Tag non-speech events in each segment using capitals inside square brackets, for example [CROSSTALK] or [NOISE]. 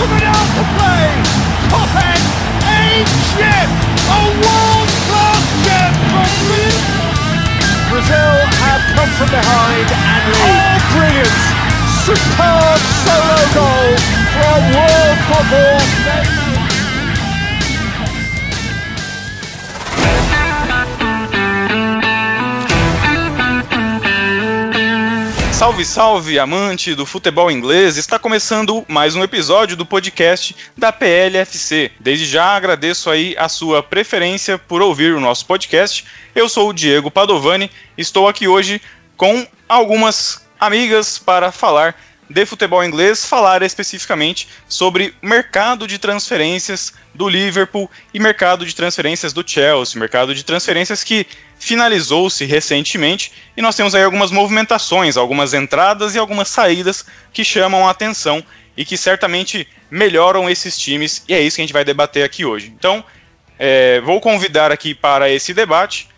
Coming out to play. Top end. A chip. A world-class chip from Brazil have come from behind and lead. Oh, brilliant. Superb solo goal from world football. Salve, salve, amante do futebol inglês! Está começando mais um episódio do podcast da PLFC. Desde já agradeço aí a sua preferência por ouvir o nosso podcast. Eu sou o Diego Padovani, estou aqui hoje com algumas amigas para falar de futebol inglês, falar especificamente sobre o mercado de transferências do Liverpool e mercado de transferências do Chelsea, mercado de transferências que finalizou-se recentemente e nós temos aí algumas movimentações, algumas entradas e algumas saídas que chamam a atenção e que certamente melhoram esses times e é isso que a gente vai debater aqui hoje. Então, é, vou convidar aqui para esse debate,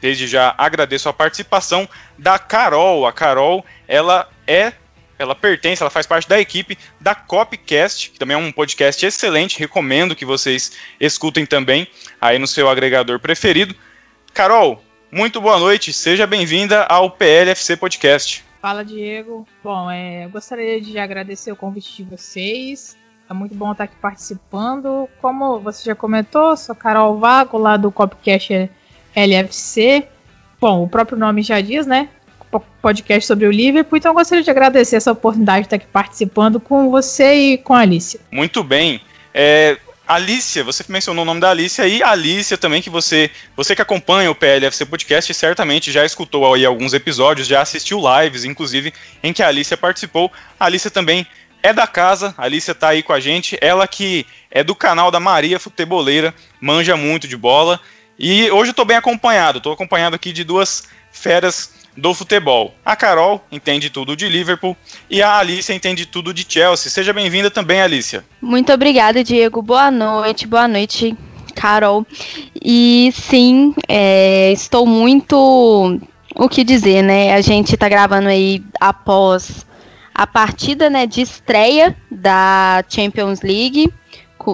desde já agradeço a participação da Carol. A Carol, ela é ela pertence, ela faz parte da equipe da Copcast, que também é um podcast excelente, recomendo que vocês escutem também aí no seu agregador preferido. Carol, muito boa noite, seja bem-vinda ao PLFC Podcast. Fala, Diego. Bom, é, eu gostaria de agradecer o convite de vocês. É muito bom estar aqui participando. Como você já comentou, sou Carol Vago, lá do Copcast LFC. Bom, o próprio nome já diz, né? podcast sobre o Liverpool, então eu gostaria de agradecer essa oportunidade de estar aqui participando com você e com a Alicia. Muito bem. É, Alicia, você mencionou o nome da Alicia e a Alicia também, que você, você que acompanha o PLFC Podcast, certamente já escutou aí alguns episódios, já assistiu lives, inclusive, em que a Alicia participou. A Alicia também é da casa, a Alicia tá aí com a gente, ela que é do canal da Maria Futeboleira, manja muito de bola. E hoje eu tô bem acompanhado, tô acompanhado aqui de duas feras do futebol. A Carol entende tudo de Liverpool e a Alicia entende tudo de Chelsea. Seja bem-vinda também, Alicia. Muito obrigada, Diego. Boa noite, boa noite, Carol. E sim, é, estou muito. O que dizer, né? A gente está gravando aí após a partida né, de estreia da Champions League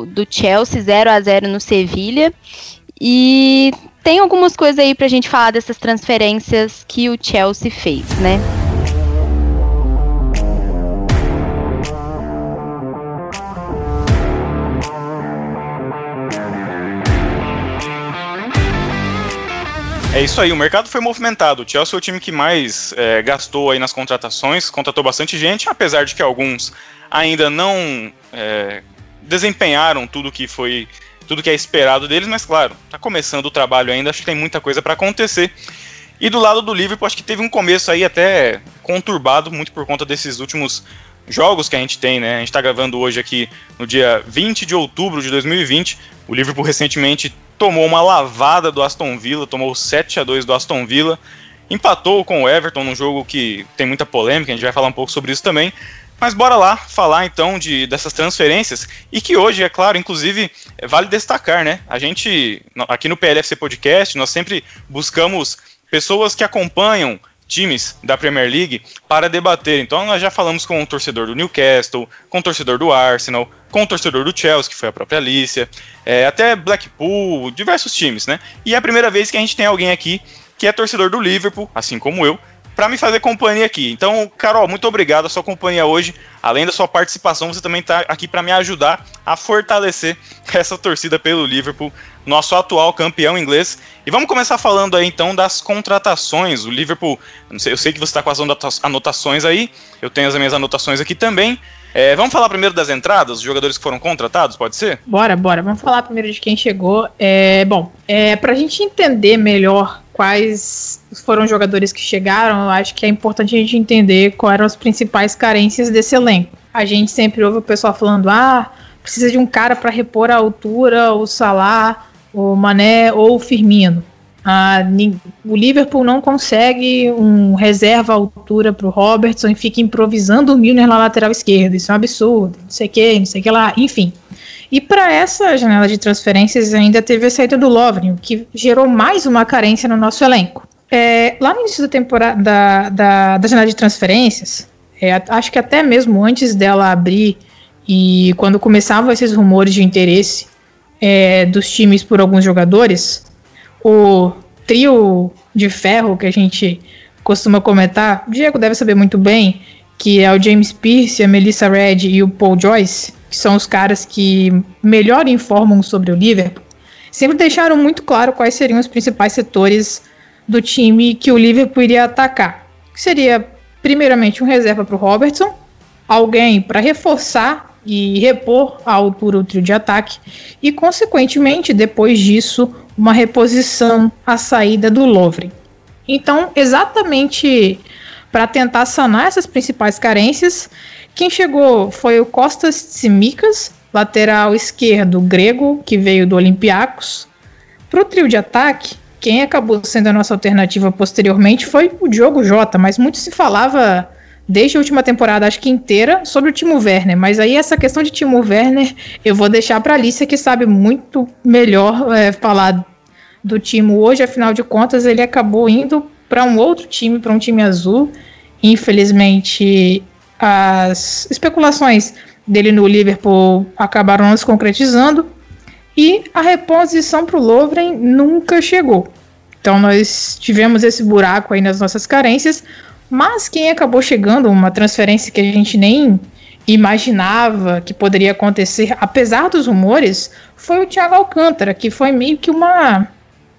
do Chelsea 0 a 0 no Sevilha. E tem algumas coisas aí pra gente falar dessas transferências que o Chelsea fez, né? É isso aí, o mercado foi movimentado. O Chelsea é o time que mais é, gastou aí nas contratações, contratou bastante gente, apesar de que alguns ainda não é, desempenharam tudo que foi tudo que é esperado deles, mas claro, tá começando o trabalho ainda, acho que tem muita coisa para acontecer. E do lado do Liverpool, acho que teve um começo aí até conturbado, muito por conta desses últimos jogos que a gente tem, né? A gente tá gravando hoje aqui no dia 20 de outubro de 2020. O Liverpool recentemente tomou uma lavada do Aston Villa, tomou 7 a 2 do Aston Villa, empatou com o Everton num jogo que tem muita polêmica, a gente vai falar um pouco sobre isso também. Mas bora lá falar então de dessas transferências e que hoje, é claro, inclusive, vale destacar, né? A gente, aqui no PLFC Podcast, nós sempre buscamos pessoas que acompanham times da Premier League para debater. Então nós já falamos com o torcedor do Newcastle, com o torcedor do Arsenal, com o torcedor do Chelsea, que foi a própria Alicia, é, até Blackpool, diversos times, né? E é a primeira vez que a gente tem alguém aqui que é torcedor do Liverpool, assim como eu, para me fazer companhia aqui. Então, Carol, muito obrigado a sua companhia hoje. Além da sua participação, você também está aqui para me ajudar a fortalecer [LAUGHS] essa torcida pelo Liverpool, nosso atual campeão inglês. E vamos começar falando aí então das contratações. O Liverpool, eu sei que você está com as anotações aí, eu tenho as minhas anotações aqui também. É, vamos falar primeiro das entradas, os jogadores que foram contratados, pode ser? Bora, bora. Vamos falar primeiro de quem chegou. É, bom, é, para a gente entender melhor quais foram os jogadores que chegaram, eu acho que é importante a gente entender quais eram as principais carências desse elenco. A gente sempre ouve o pessoal falando: ah, precisa de um cara para repor a altura, o Salah, o Mané ou o Firmino. Ah, o Liverpool não consegue um reserva à altura para o Robertson e fica improvisando o Milner na lateral esquerda. Isso é um absurdo. Não sei o que, não sei o que lá. Enfim. E para essa janela de transferências ainda teve a saída do Lovren, que gerou mais uma carência no nosso elenco. É, lá no início da temporada da, da, da janela de transferências, é, acho que até mesmo antes dela abrir E quando começavam esses rumores de interesse é, dos times por alguns jogadores, o trio de ferro que a gente costuma comentar, o Diego deve saber muito bem, que é o James Pierce, a Melissa Red e o Paul Joyce, que são os caras que melhor informam sobre o Liverpool, sempre deixaram muito claro quais seriam os principais setores do time que o Liverpool iria atacar. Que seria, primeiramente, um reserva para o Robertson, alguém para reforçar e repor a altura do trio de ataque, e, consequentemente, depois disso, uma reposição à saída do Lovren. Então, exatamente para tentar sanar essas principais carências, quem chegou foi o Costas Tsimikas, lateral esquerdo grego, que veio do Olympiacos. Para o trio de ataque, quem acabou sendo a nossa alternativa posteriormente foi o Diogo Jota, mas muito se falava desde a última temporada, acho que inteira, sobre o Timo Werner. Mas aí essa questão de Timo Werner eu vou deixar para a Alicia, que sabe muito melhor é, falar do Timo hoje. Afinal de contas, ele acabou indo para um outro time, para um time azul. Infelizmente, as especulações dele no Liverpool acabaram não se concretizando e a reposição para o Lovren nunca chegou. Então nós tivemos esse buraco aí nas nossas carências, mas quem acabou chegando, uma transferência que a gente nem imaginava que poderia acontecer, apesar dos rumores, foi o Thiago Alcântara, que foi meio que uma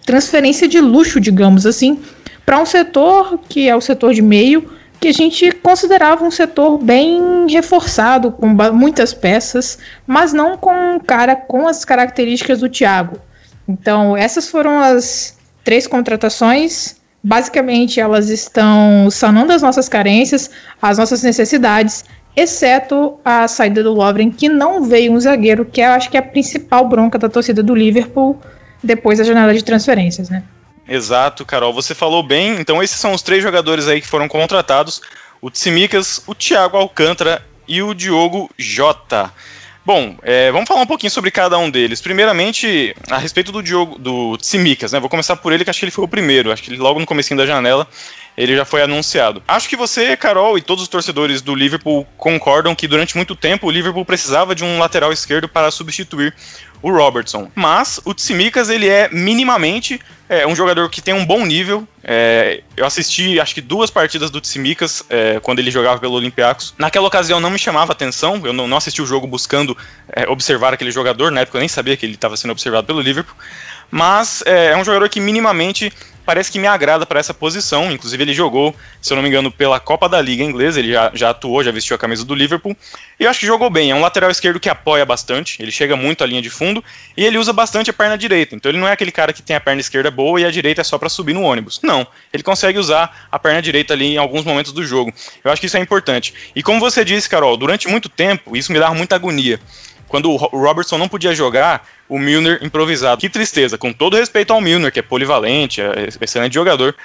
transferência de luxo, digamos assim, para um setor que é o setor de meio, que a gente considerava um setor bem reforçado, com muitas peças, mas não com um cara com as características do Thiago. Então, essas foram as três contratações Basicamente, elas estão sanando as nossas carências, as nossas necessidades, exceto a saída do Lovren, que não veio um zagueiro, que eu acho que é a principal bronca da torcida do Liverpool depois da janela de transferências, né? Exato, Carol, você falou bem. Então esses são os três jogadores aí que foram contratados: o Tsimikas, o Thiago Alcântara e o Diogo Jota. Bom, é, vamos falar um pouquinho sobre cada um deles. Primeiramente, a respeito do Diogo, do Tsimikas, né? Vou começar por ele, que acho que ele foi o primeiro. Acho que ele, logo no comecinho da janela ele já foi anunciado. Acho que você, Carol, e todos os torcedores do Liverpool concordam que durante muito tempo o Liverpool precisava de um lateral esquerdo para substituir o Robertson. Mas o Tsimikas, ele é minimamente é, um jogador que tem um bom nível. É, eu assisti, acho que duas partidas do Tsimikas é, quando ele jogava pelo Olympiacos. Naquela ocasião não me chamava atenção, eu não, não assisti o jogo buscando é, observar aquele jogador, na época eu nem sabia que ele estava sendo observado pelo Liverpool. Mas é, é um jogador que minimamente parece que me agrada para essa posição. Inclusive, ele jogou, se eu não me engano, pela Copa da Liga Inglesa. Ele já, já atuou, já vestiu a camisa do Liverpool. E eu acho que jogou bem. É um lateral esquerdo que apoia bastante. Ele chega muito à linha de fundo e ele usa bastante a perna direita. Então, ele não é aquele cara que tem a perna esquerda boa e a direita é só para subir no ônibus. Não. Ele consegue usar a perna direita ali em alguns momentos do jogo. Eu acho que isso é importante. E como você disse, Carol, durante muito tempo, isso me dava muita agonia quando o Robertson não podia jogar, o Milner improvisado. Que tristeza, com todo respeito ao Milner, que é polivalente, é excelente jogador,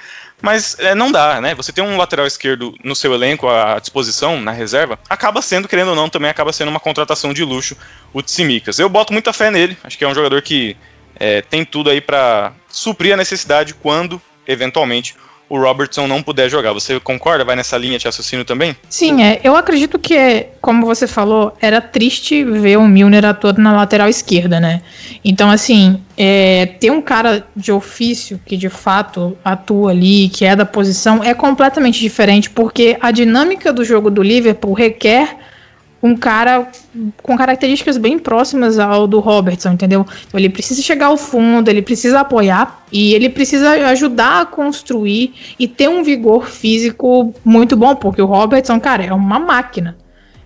mas é, não dá, né? Você tem um lateral esquerdo no seu elenco à disposição, na reserva, acaba sendo, querendo ou não, também acaba sendo uma contratação de luxo o Tsimikas. Eu boto muita fé nele, acho que é um jogador que é, tem tudo aí para suprir a necessidade quando, eventualmente, o Robertson não puder jogar. Você concorda? Vai nessa linha de raciocínio também? Sim, é. Eu acredito que, como você falou, era triste ver o Milner atuando na lateral esquerda, né? Então, assim, é, ter um cara de ofício que de fato atua ali, que é da posição, é completamente diferente, porque a dinâmica do jogo do Liverpool requer um cara com características bem próximas ao do Robertson, entendeu? Então ele precisa chegar ao fundo, ele precisa apoiar e ele precisa ajudar a construir e ter um vigor físico muito bom, porque o Robertson, cara, é uma máquina.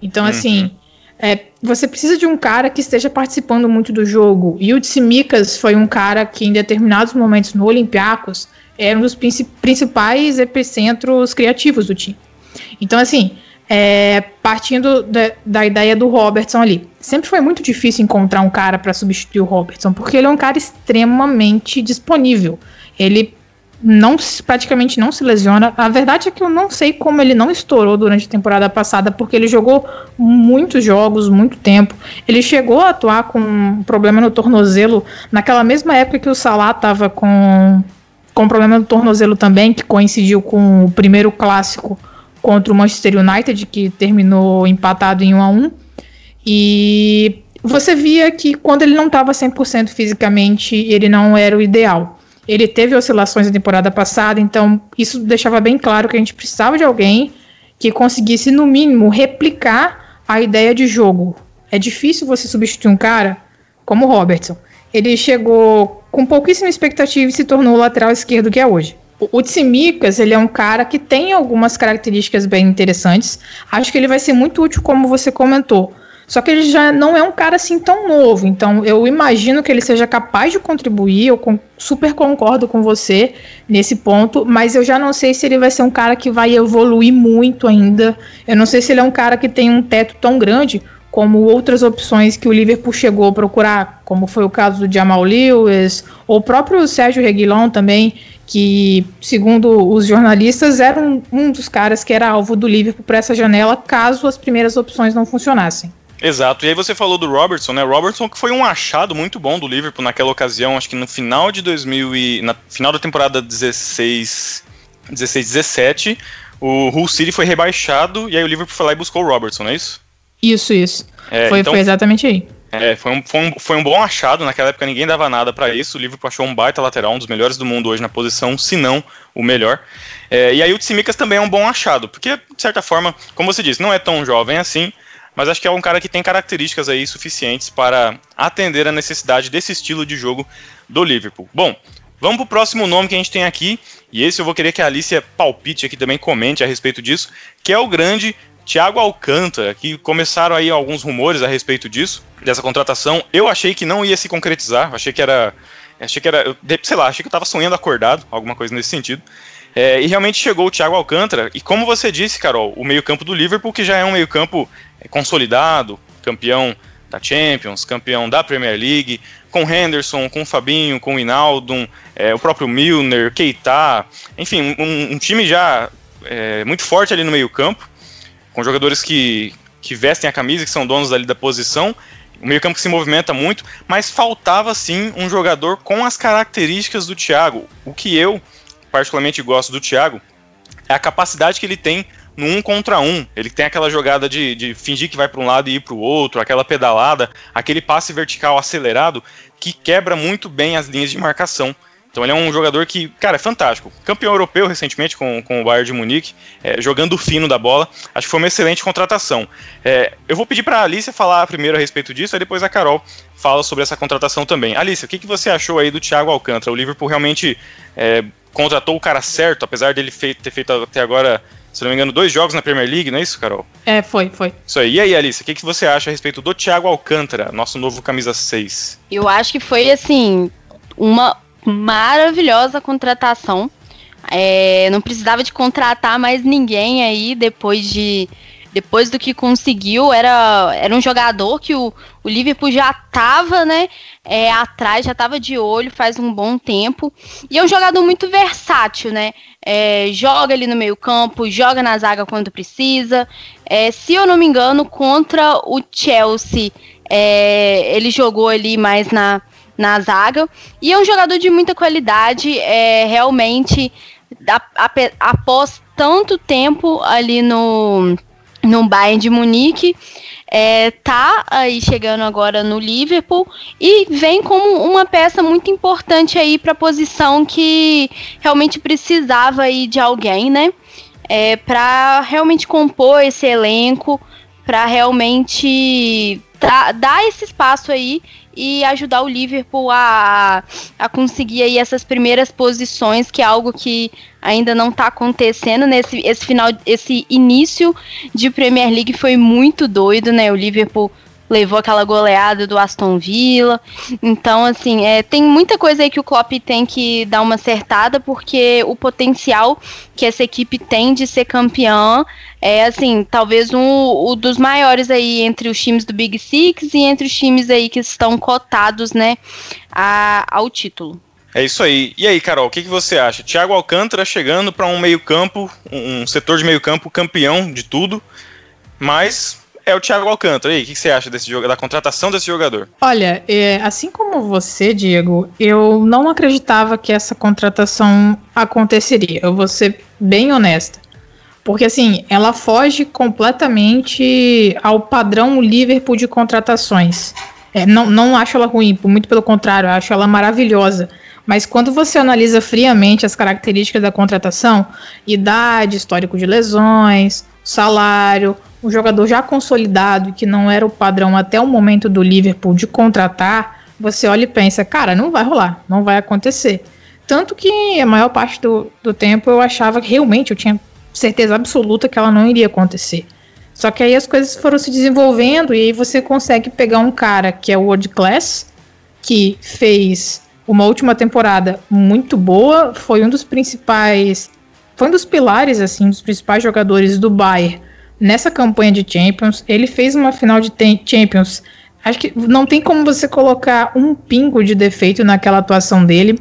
Então, uhum. assim, é, você precisa de um cara que esteja participando muito do jogo. E o Tsimikas foi um cara que, em determinados momentos no Olympiacos, era um dos principais epicentros criativos do time. Então, assim, é, partindo da, da, ideia do Robertson ali. Sempre foi muito difícil encontrar um cara para substituir o Robertson, porque ele é um cara extremamente disponível. Ele não praticamente não se lesiona. A verdade é que eu não sei como ele não estourou durante a temporada passada, porque ele jogou muitos jogos, muito tempo. Ele chegou a atuar com um problema no tornozelo naquela mesma época que o Salah estava com com problema no tornozelo também, que coincidiu com o primeiro clássico contra o Manchester United, que terminou empatado em 1 a 1 E você via que quando ele não estava 100% fisicamente, ele não era o ideal. Ele teve oscilações na temporada passada, então isso deixava bem claro que a gente precisava de alguém que conseguisse, no mínimo, replicar a ideia de jogo. É difícil você substituir um cara como o Robertson. Ele chegou com pouquíssima expectativa e se tornou o lateral esquerdo que é hoje. O Tsimikas, ele é um cara que tem algumas características bem interessantes. Acho que ele vai ser muito útil, como você comentou. Só que ele já não é um cara assim tão novo, então eu imagino que ele seja capaz de contribuir. Eu com, super concordo com você nesse ponto, mas eu já não sei se ele vai ser um cara que vai evoluir muito ainda. Eu não sei se ele é um cara que tem um teto tão grande como outras opções que o Liverpool chegou a procurar, como foi o caso do Jamal Lewis, ou o próprio Sérgio Reguilão também, que, segundo os jornalistas, era um, um dos caras que era alvo do Liverpool para essa janela, caso as primeiras opções não funcionassem. Exato. E aí você falou do Robertson, né? Robertson que foi um achado muito bom do Liverpool naquela ocasião, acho que no final de 2000 e na final da temporada 16 16 17, o Hull City foi rebaixado e aí o Liverpool foi lá e buscou o Robertson, não é isso? Isso, isso. É, foi, então, foi exatamente aí. É, foi um, foi, um, foi um bom achado. Naquela época ninguém dava nada para isso. O Liverpool achou um baita lateral, um dos melhores do mundo hoje na posição, se não o melhor. É, e aí o Tsimikas também é um bom achado, porque, de certa forma, como você disse, não é tão jovem assim, mas acho que é um cara que tem características aí suficientes para atender a necessidade desse estilo de jogo do Liverpool. Bom, vamos para o próximo nome que a gente tem aqui, e esse eu vou querer que a Alicia palpite aqui também, comente a respeito disso, que é o grande Thiago Alcântara, que começaram aí alguns rumores a respeito disso, dessa contratação. Eu achei que não ia se concretizar, achei que era. Achei que era. Sei lá, achei que eu estava sonhando acordado, alguma coisa nesse sentido. É, e realmente chegou o Thiago Alcântara, e como você disse, Carol, o meio-campo do Liverpool, que já é um meio-campo é, consolidado, campeão da Champions, campeão da Premier League, com Henderson, com Fabinho, com Inaldo, é, o próprio Milner, Keita, enfim, um, um time já é, muito forte ali no meio-campo, com jogadores que, que vestem a camisa, que são donos ali da posição, o meio-campo que se movimenta muito, mas faltava sim um jogador com as características do Thiago. O que eu particularmente gosto do Thiago é a capacidade que ele tem no um contra um. Ele tem aquela jogada de, de fingir que vai para um lado e ir para o outro, aquela pedalada, aquele passe vertical acelerado que quebra muito bem as linhas de marcação. Então ele é um jogador que, cara, é fantástico. Campeão europeu recentemente com, com o Bayern de Munique, é, jogando fino da bola. Acho que foi uma excelente contratação. É, eu vou pedir para a Alicia falar primeiro a respeito disso, aí depois a Carol fala sobre essa contratação também. Alicia, o que, que você achou aí do Thiago Alcântara? O Liverpool realmente é, contratou o cara certo, apesar dele ter feito até agora, se não me engano, dois jogos na Premier League, não é isso, Carol? É, foi, foi. Isso aí. E aí, Alice, o que, que você acha a respeito do Thiago Alcântara, nosso novo camisa 6? Eu acho que foi, assim, uma maravilhosa contratação. É, não precisava de contratar mais ninguém aí depois de depois do que conseguiu, era, era um jogador que o, o Liverpool já estava né, é, atrás, já estava de olho faz um bom tempo. E é um jogador muito versátil, né? É, joga ali no meio campo, joga na zaga quando precisa. É, se eu não me engano, contra o Chelsea, é, ele jogou ali mais na, na zaga. E é um jogador de muita qualidade, é, realmente, após tanto tempo ali no no Bayern de Munique, é, tá aí chegando agora no Liverpool e vem como uma peça muito importante aí para a posição que realmente precisava aí de alguém, né? É, para realmente compor esse elenco, para realmente dar esse espaço aí e ajudar o Liverpool a, a conseguir aí essas primeiras posições, que é algo que ainda não está acontecendo nesse esse final, esse início de Premier League foi muito doido, né? O Liverpool levou aquela goleada do Aston Villa. Então, assim, é, tem muita coisa aí que o Klopp tem que dar uma acertada, porque o potencial que essa equipe tem de ser campeã é, assim, talvez um, um dos maiores aí entre os times do Big Six e entre os times aí que estão cotados, né, a, ao título. É isso aí. E aí, Carol, o que, que você acha? Thiago Alcântara chegando para um meio-campo, um setor de meio-campo campeão de tudo, mas é o Thiago Alcântara. E aí, o que você acha desse jogo, da contratação desse jogador? Olha, é, assim como você, Diego, eu não acreditava que essa contratação aconteceria. Eu vou ser bem honesta. Porque assim, ela foge completamente ao padrão Liverpool de contratações. É, não, não acho ela ruim, muito pelo contrário, acho ela maravilhosa. Mas quando você analisa friamente as características da contratação, idade, histórico de lesões, salário, um jogador já consolidado que não era o padrão até o momento do Liverpool de contratar, você olha e pensa, cara, não vai rolar, não vai acontecer. Tanto que a maior parte do, do tempo eu achava que realmente eu tinha certeza absoluta que ela não iria acontecer. Só que aí as coisas foram se desenvolvendo e aí você consegue pegar um cara que é world class, que fez uma última temporada muito boa, foi um dos principais, foi um dos pilares assim, dos principais jogadores do Bayern nessa campanha de Champions. Ele fez uma final de Champions. Acho que não tem como você colocar um pingo de defeito naquela atuação dele.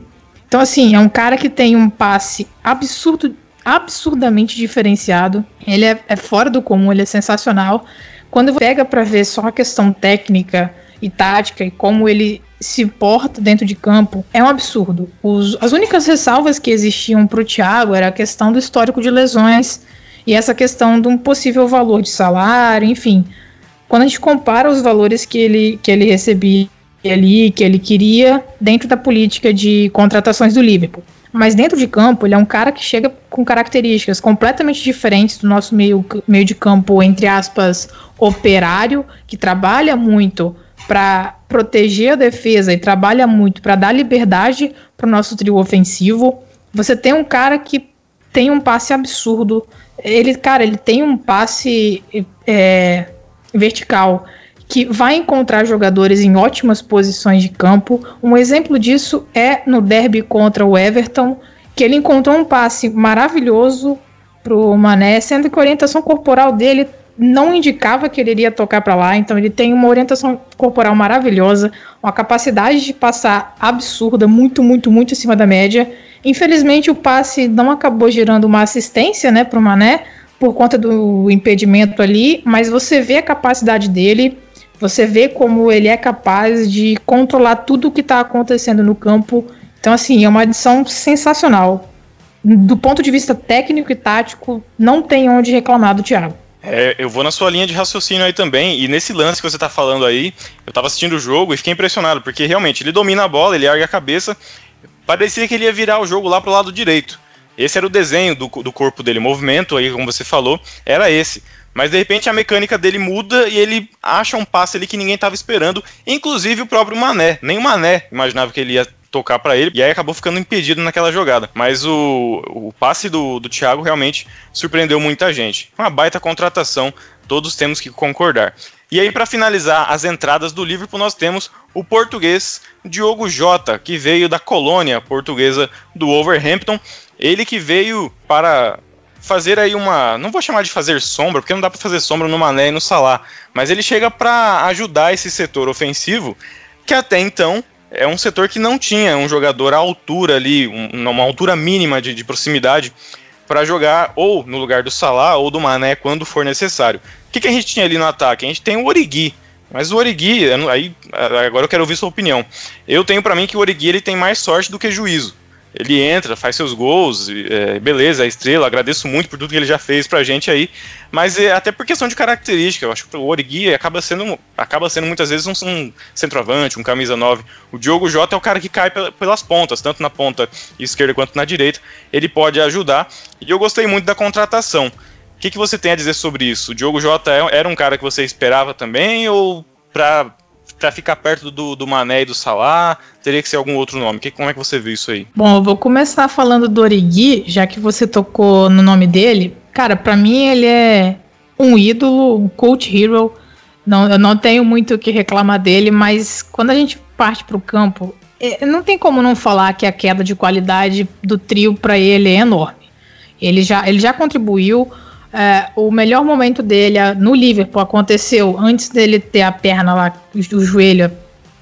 Então, assim, é um cara que tem um passe absurdo, absurdamente diferenciado. Ele é, é fora do comum, ele é sensacional. Quando pega para ver só a questão técnica e tática e como ele se porta dentro de campo, é um absurdo. Os, as únicas ressalvas que existiam para o Thiago era a questão do histórico de lesões e essa questão de um possível valor de salário, enfim. Quando a gente compara os valores que ele, que ele recebia ali, que ele queria, dentro da política de contratações do Liverpool. Mas dentro de campo, ele é um cara que chega com características completamente diferentes do nosso meio, meio de campo, entre aspas, operário, que trabalha muito para proteger a defesa e trabalha muito para dar liberdade para o nosso trio ofensivo. Você tem um cara que tem um passe absurdo, ele, cara, ele tem um passe é, vertical que vai encontrar jogadores em ótimas posições de campo. Um exemplo disso é no derby contra o Everton, que ele encontrou um passe maravilhoso pro Mané, sendo que a orientação corporal dele não indicava que ele iria tocar para lá, então ele tem uma orientação corporal maravilhosa, uma capacidade de passar absurda, muito, muito, muito acima da média. Infelizmente o passe não acabou gerando uma assistência, né, o Mané por conta do impedimento ali, mas você vê a capacidade dele, você vê como ele é capaz de controlar tudo o que está acontecendo no campo. Então assim é uma adição sensacional. Do ponto de vista técnico e tático, não tem onde reclamar do Thiago. É, eu vou na sua linha de raciocínio aí também, e nesse lance que você tá falando aí, eu tava assistindo o jogo e fiquei impressionado, porque realmente ele domina a bola, ele ergue a cabeça, parecia que ele ia virar o jogo lá pro lado direito. Esse era o desenho do, do corpo dele, o movimento aí, como você falou, era esse. Mas de repente a mecânica dele muda e ele acha um passe ali que ninguém estava esperando, inclusive o próprio Mané. Nem o Mané imaginava que ele ia tocar para ele, e aí acabou ficando impedido naquela jogada. Mas o, o passe do, do Thiago realmente surpreendeu muita gente. Uma baita contratação, todos temos que concordar. E aí, para finalizar as entradas do Liverpool, nós temos o português Diogo Jota, que veio da colônia portuguesa do Wolverhampton. Ele que veio para fazer aí uma. Não vou chamar de fazer sombra, porque não dá para fazer sombra no Mané e no Salah. Mas ele chega para ajudar esse setor ofensivo, que até então é um setor que não tinha um jogador à altura ali, um, uma altura mínima de, de proximidade para jogar ou no lugar do Salah ou do Mané quando for necessário. O que, que a gente tinha ali no ataque? A gente tem o Origi, mas o Origi, aí agora eu quero ouvir sua opinião. Eu tenho para mim que o Origi ele tem mais sorte do que juízo ele entra, faz seus gols, é, beleza, é estrela, agradeço muito por tudo que ele já fez pra gente aí, mas é, até por questão de característica, eu acho que o Origi acaba sendo, acaba sendo muitas vezes um, um centroavante, um camisa 9. O Diogo Jota é o cara que cai pelas pontas, tanto na ponta esquerda quanto na direita, ele pode ajudar, e eu gostei muito da contratação. O que, que você tem a dizer sobre isso? O Diogo Jota é, era um cara que você esperava também, ou pra para ficar perto do, do Mané e do Salah, teria que ser algum outro nome. Que, como é que você vê isso aí? Bom, eu vou começar falando do Origi, já que você tocou no nome dele. Cara, para mim ele é um ídolo, um cult hero. Não, eu não tenho muito o que reclamar dele, mas quando a gente parte para o campo, é, não tem como não falar que a queda de qualidade do trio para ele é enorme. Ele já, ele já contribuiu é, o melhor momento dele no Liverpool aconteceu antes dele ter a perna lá, o joelho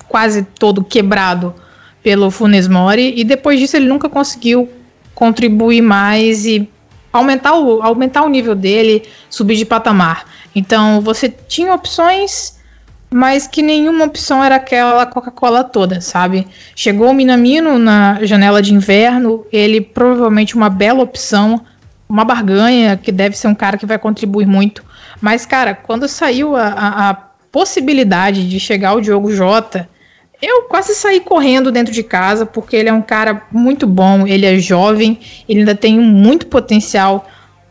quase todo quebrado pelo Funes Mori, e depois disso ele nunca conseguiu contribuir mais e aumentar o, aumentar o nível dele, subir de patamar. Então você tinha opções, mas que nenhuma opção era aquela Coca-Cola toda, sabe? Chegou o Minamino na janela de inverno, ele provavelmente uma bela opção uma barganha, que deve ser um cara que vai contribuir muito. Mas, cara, quando saiu a, a, a possibilidade de chegar o Diogo Jota, eu quase saí correndo dentro de casa, porque ele é um cara muito bom, ele é jovem, ele ainda tem muito potencial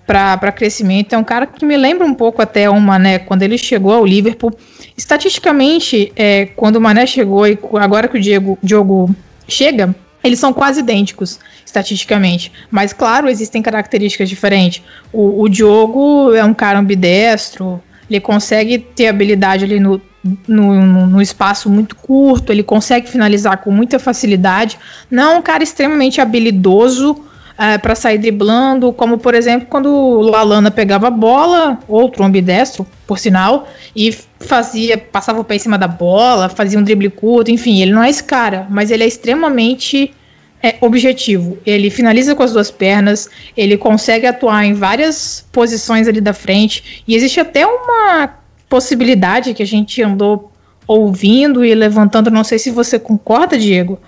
para crescimento. É um cara que me lembra um pouco até o Mané, quando ele chegou ao Liverpool. Estatisticamente, é, quando o Mané chegou e agora que o Diego, Diogo chega, eles são quase idênticos, estatisticamente. Mas, claro, existem características diferentes. O, o Diogo é um cara ambidestro, ele consegue ter habilidade ali no, no, no, espaço muito curto, ele consegue finalizar com muita facilidade. Não é um cara extremamente habilidoso é, para sair driblando, como por exemplo quando o Lalana pegava a bola, outro ambidestro, por sinal, e fazia, passava o pé em cima da bola, fazia um drible curto, enfim, ele não é esse cara, mas ele é extremamente é, objetivo. Ele finaliza com as duas pernas, ele consegue atuar em várias posições ali da frente, e existe até uma possibilidade que a gente andou ouvindo e levantando, não sei se você concorda, Diego,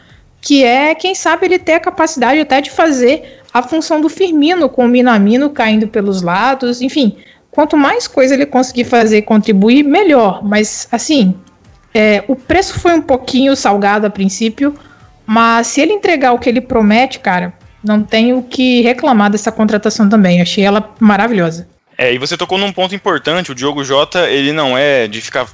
que é, quem sabe, ele ter a capacidade até de fazer a função do Firmino, com o Minamino caindo pelos lados, enfim. Quanto mais coisa ele conseguir fazer e contribuir, melhor. Mas, assim, é, o preço foi um pouquinho salgado a princípio, mas se ele entregar o que ele promete, cara, não tenho que reclamar dessa contratação também. Achei ela maravilhosa. É, e você tocou num ponto importante, o Diogo Jota, ele não é de ficar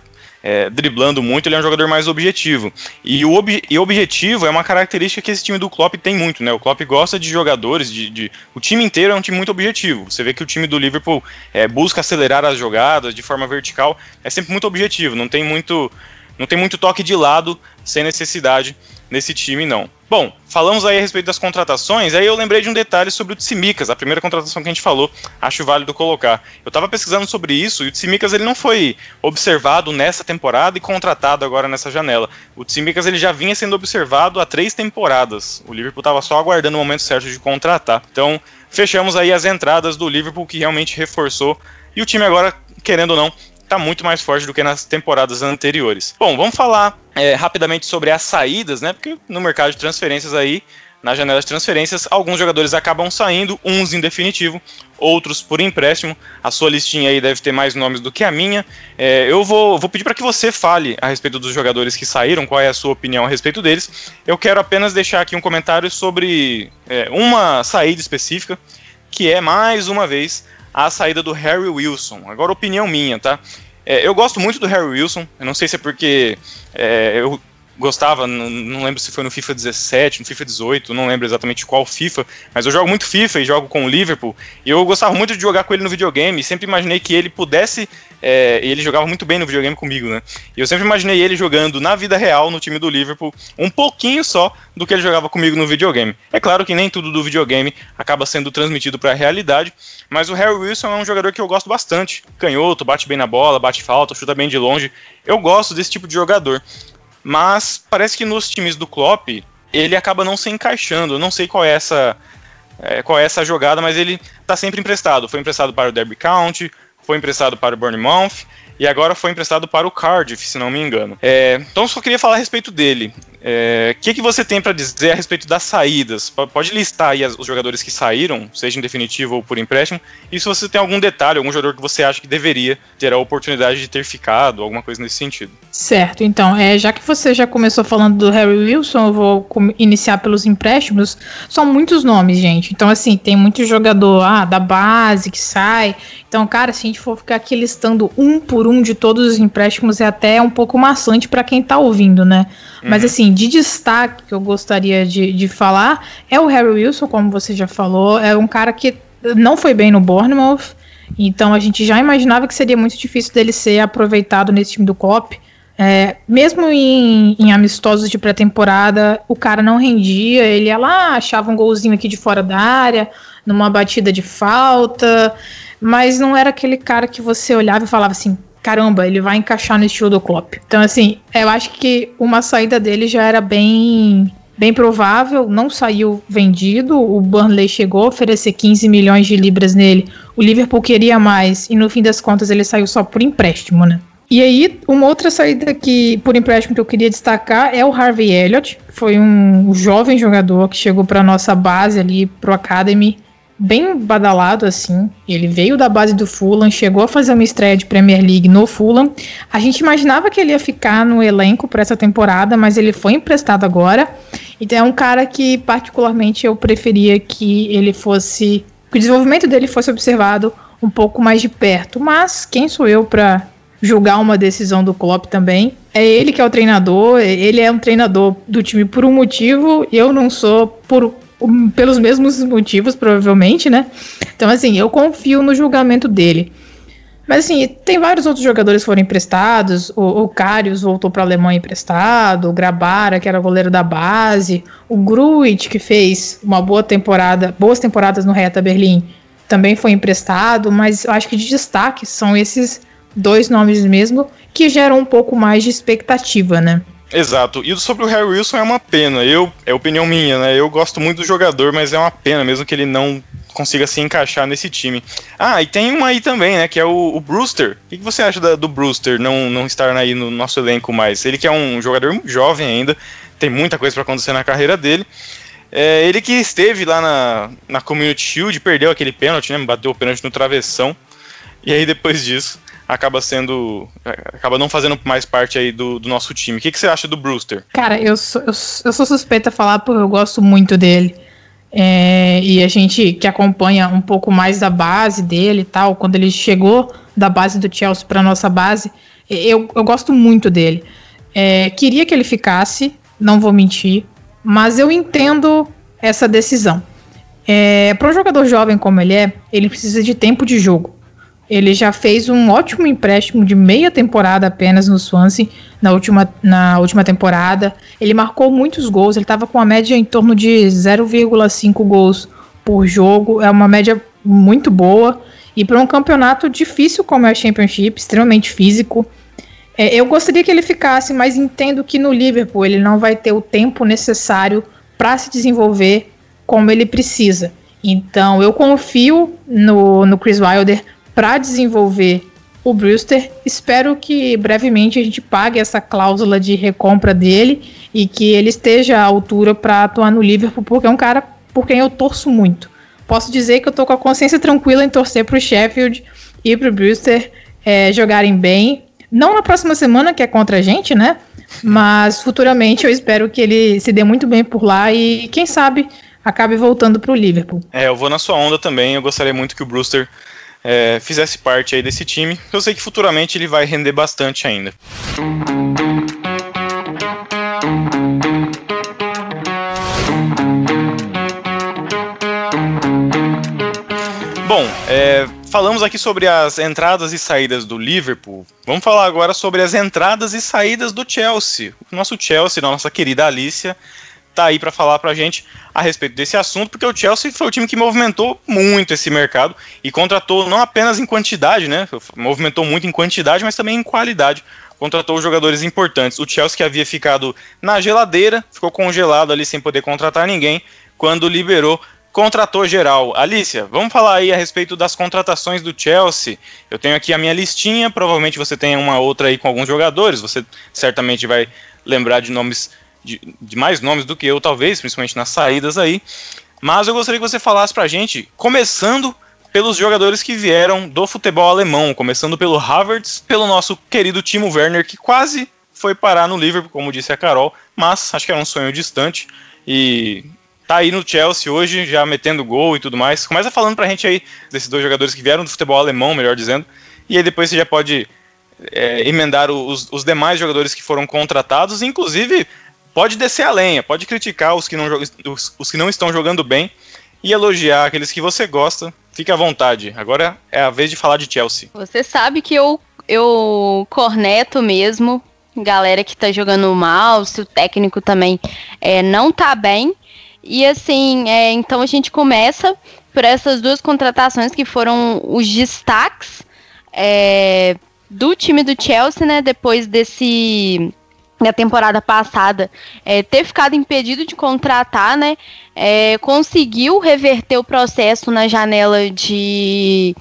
é, driblando muito, ele é um jogador mais objetivo. E o ob e objetivo é uma característica que esse time do Klopp tem muito, né? O Klopp gosta de jogadores, de, de o time inteiro é um time muito objetivo. Você vê que o time do Liverpool é, busca acelerar as jogadas de forma vertical, é sempre muito objetivo, não tem muito, não tem muito toque de lado sem necessidade nesse time, não. Bom, falamos aí a respeito das contratações, aí eu lembrei de um detalhe sobre o Tsimikas, a primeira contratação que a gente falou, acho válido colocar. Eu estava pesquisando sobre isso e o Tsimikas ele não foi observado nessa temporada e contratado agora nessa janela. O Tsimikas ele já vinha sendo observado há três temporadas. O Liverpool estava só aguardando o momento certo de contratar. Então, fechamos aí as entradas do Liverpool que realmente reforçou e o time agora, querendo ou não, está muito mais forte do que nas temporadas anteriores. Bom, vamos falar é, rapidamente sobre as saídas, né? Porque no mercado de transferências aí, na janela de transferências, alguns jogadores acabam saindo, uns em definitivo, outros por empréstimo. A sua listinha aí deve ter mais nomes do que a minha. É, eu vou, vou pedir para que você fale a respeito dos jogadores que saíram, qual é a sua opinião a respeito deles. Eu quero apenas deixar aqui um comentário sobre é, uma saída específica, que é mais uma vez a saída do Harry Wilson. Agora, opinião minha, tá? É, eu gosto muito do Harry Wilson. Eu não sei se é porque é, eu gostava, não, lembro se foi no FIFA 17, no FIFA 18, não lembro exatamente qual FIFA, mas eu jogo muito FIFA e jogo com o Liverpool, e eu gostava muito de jogar com ele no videogame, e sempre imaginei que ele pudesse, é, ele jogava muito bem no videogame comigo, né, e eu sempre imaginei ele jogando na vida real no time do Liverpool, um pouquinho só do que ele jogava comigo no videogame. É claro que nem tudo do videogame acaba sendo transmitido para a realidade, mas o Harry Wilson é um jogador que eu gosto bastante, canhoto, bate bem na bola, bate falta, chuta bem de longe, eu gosto desse tipo de jogador mas parece que nos times do Klopp ele acaba não se encaixando. Eu não sei qual é essa é, qual é essa jogada, mas ele está sempre emprestado. Foi emprestado para o Derby County, foi emprestado para o Bournemouth e agora foi emprestado para o Cardiff, se não me engano. É, então só queria falar a respeito dele. O é, que, que você tem para dizer a respeito das saídas? Pode listar aí os jogadores que saíram, seja em definitivo ou por empréstimo, e se você tem algum detalhe, algum jogador que você acha que deveria ter a oportunidade de ter ficado, alguma coisa nesse sentido. Certo, então, é, já que você já começou falando do Harry Wilson, eu vou iniciar pelos empréstimos. São muitos nomes, gente. Então, assim, tem muito jogador ah, da base que sai. Então, cara, se a gente for ficar aqui listando um por um de todos os empréstimos, é até um pouco maçante para quem tá ouvindo, né? Mas uhum. assim, de destaque que eu gostaria de, de falar é o Harry Wilson, como você já falou. É um cara que não foi bem no Bournemouth. Então a gente já imaginava que seria muito difícil dele ser aproveitado nesse time do COP. É, mesmo em, em, amistosos de pré-temporada, o cara não rendia, ele ia lá, achava um golzinho aqui de fora da área, numa batida de falta, mas não era aquele cara que você olhava e falava assim: caramba, ele vai encaixar no estilo do Klopp. Então, assim, eu acho que uma saída dele já era bem bem provável, não saiu vendido. O Burnley chegou a oferecer 15 milhões de libras nele. O Liverpool queria mais e no fim das contas ele saiu só por empréstimo, né? E aí, uma outra saída que por empréstimo que eu queria destacar é o Harvey Elliott, foi um jovem jogador que chegou para nossa base ali pro Academy bem badalado assim. Ele veio da base do Fulham, chegou a fazer uma estreia de Premier League no Fulham. A gente imaginava que ele ia ficar no elenco para essa temporada, mas ele foi emprestado agora. Então é um cara que particularmente eu preferia que ele fosse, que o desenvolvimento dele fosse observado um pouco mais de perto. Mas quem sou eu para julgar uma decisão do Klopp também? É ele que é o treinador, ele é um treinador do time por um motivo, eu não sou por pelos mesmos motivos, provavelmente, né? Então, assim, eu confio no julgamento dele. Mas, assim, tem vários outros jogadores que foram emprestados. O, o Karius voltou para a Alemanha emprestado. O Grabara, que era goleiro da base. O Gruit, que fez uma boa temporada, boas temporadas no Reta Berlim, também foi emprestado. Mas eu acho que de destaque são esses dois nomes mesmo que geram um pouco mais de expectativa, né? Exato. E sobre o Harry Wilson é uma pena. Eu, é opinião minha, né? Eu gosto muito do jogador, mas é uma pena mesmo que ele não consiga se encaixar nesse time. Ah, e tem uma aí também, né? Que é o, o Brewster. O que, que você acha da, do Brewster não, não estar aí no nosso elenco mais? Ele que é um jogador jovem ainda, tem muita coisa para acontecer na carreira dele. É, ele que esteve lá na, na Community Shield, perdeu aquele pênalti, né? Bateu o pênalti no travessão. E aí depois disso acaba sendo. acaba não fazendo mais parte aí do, do nosso time. O que, que você acha do Brewster? Cara, eu sou, eu, sou suspeita a falar porque eu gosto muito dele. É, e a gente que acompanha um pouco mais da base dele e tal, quando ele chegou da base do Chelsea para nossa base, eu, eu gosto muito dele. É, queria que ele ficasse, não vou mentir, mas eu entendo essa decisão. É, para um jogador jovem como ele é, ele precisa de tempo de jogo. Ele já fez um ótimo empréstimo de meia temporada apenas no Swansea na última, na última temporada. Ele marcou muitos gols, ele estava com uma média em torno de 0,5 gols por jogo. É uma média muito boa. E para um campeonato difícil como é a Championship, extremamente físico, é, eu gostaria que ele ficasse, mas entendo que no Liverpool ele não vai ter o tempo necessário para se desenvolver como ele precisa. Então eu confio no, no Chris Wilder para desenvolver o Brewster. Espero que brevemente a gente pague essa cláusula de recompra dele e que ele esteja à altura para atuar no Liverpool, porque é um cara por quem eu torço muito. Posso dizer que eu tô com a consciência tranquila em torcer para o Sheffield e para o Brewster é, jogarem bem. Não na próxima semana, que é contra a gente, né? Mas futuramente eu espero que ele se dê muito bem por lá e, quem sabe, acabe voltando para o Liverpool. É, eu vou na sua onda também. Eu gostaria muito que o Brewster é, fizesse parte aí desse time. Eu sei que futuramente ele vai render bastante ainda. Bom, é, falamos aqui sobre as entradas e saídas do Liverpool. Vamos falar agora sobre as entradas e saídas do Chelsea. O nosso Chelsea, nossa querida Alicia, tá aí para falar pra gente a respeito desse assunto, porque o Chelsea foi o time que movimentou muito esse mercado e contratou não apenas em quantidade, né? Movimentou muito em quantidade, mas também em qualidade. Contratou jogadores importantes. O Chelsea que havia ficado na geladeira, ficou congelado ali sem poder contratar ninguém, quando liberou contratou geral. Alicia, vamos falar aí a respeito das contratações do Chelsea. Eu tenho aqui a minha listinha, provavelmente você tem uma outra aí com alguns jogadores, você certamente vai lembrar de nomes de, de mais nomes do que eu, talvez, principalmente nas saídas aí. Mas eu gostaria que você falasse pra gente, começando pelos jogadores que vieram do futebol alemão, começando pelo Havertz, pelo nosso querido Timo Werner, que quase foi parar no Liverpool, como disse a Carol, mas acho que era um sonho distante e tá aí no Chelsea hoje, já metendo gol e tudo mais. Começa falando pra gente aí desses dois jogadores que vieram do futebol alemão, melhor dizendo, e aí depois você já pode é, emendar os, os demais jogadores que foram contratados, inclusive pode descer a lenha, pode criticar os que não, os, os que não estão jogando bem e elogiar aqueles que você gosta. Fique à vontade. Agora é a vez de falar de Chelsea. Você sabe que eu, eu corneto mesmo galera que tá jogando mal, se o técnico também é, não tá bem. E assim, é, então a gente começa por essas duas contratações que foram os destaques é, do time do Chelsea, né? Depois desse na temporada passada é, ter ficado impedido de contratar, né? É, conseguiu reverter o processo na janela de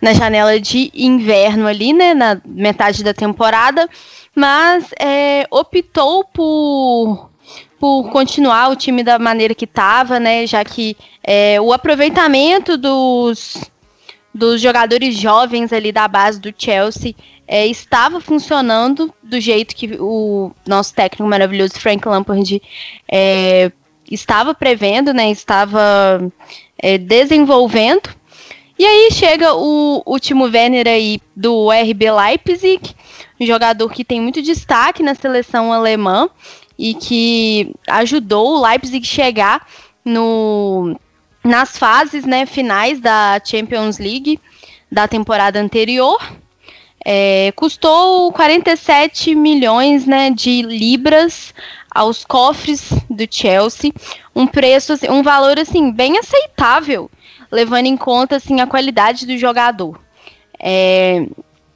na janela de inverno ali, né? Na metade da temporada, mas é, optou por por continuar o time da maneira que estava, né? Já que é, o aproveitamento dos, dos jogadores jovens ali da base do Chelsea é, estava funcionando do jeito que o nosso técnico maravilhoso Frank Lampard é, estava prevendo, né? Estava é, desenvolvendo. E aí chega o, o Timo Werner aí do RB Leipzig, um jogador que tem muito destaque na seleção alemã e que ajudou o Leipzig chegar no, nas fases né, finais da Champions League da temporada anterior. É, custou 47 milhões né, de libras aos cofres do Chelsea, um preço, assim, um valor assim bem aceitável, levando em conta assim a qualidade do jogador. É,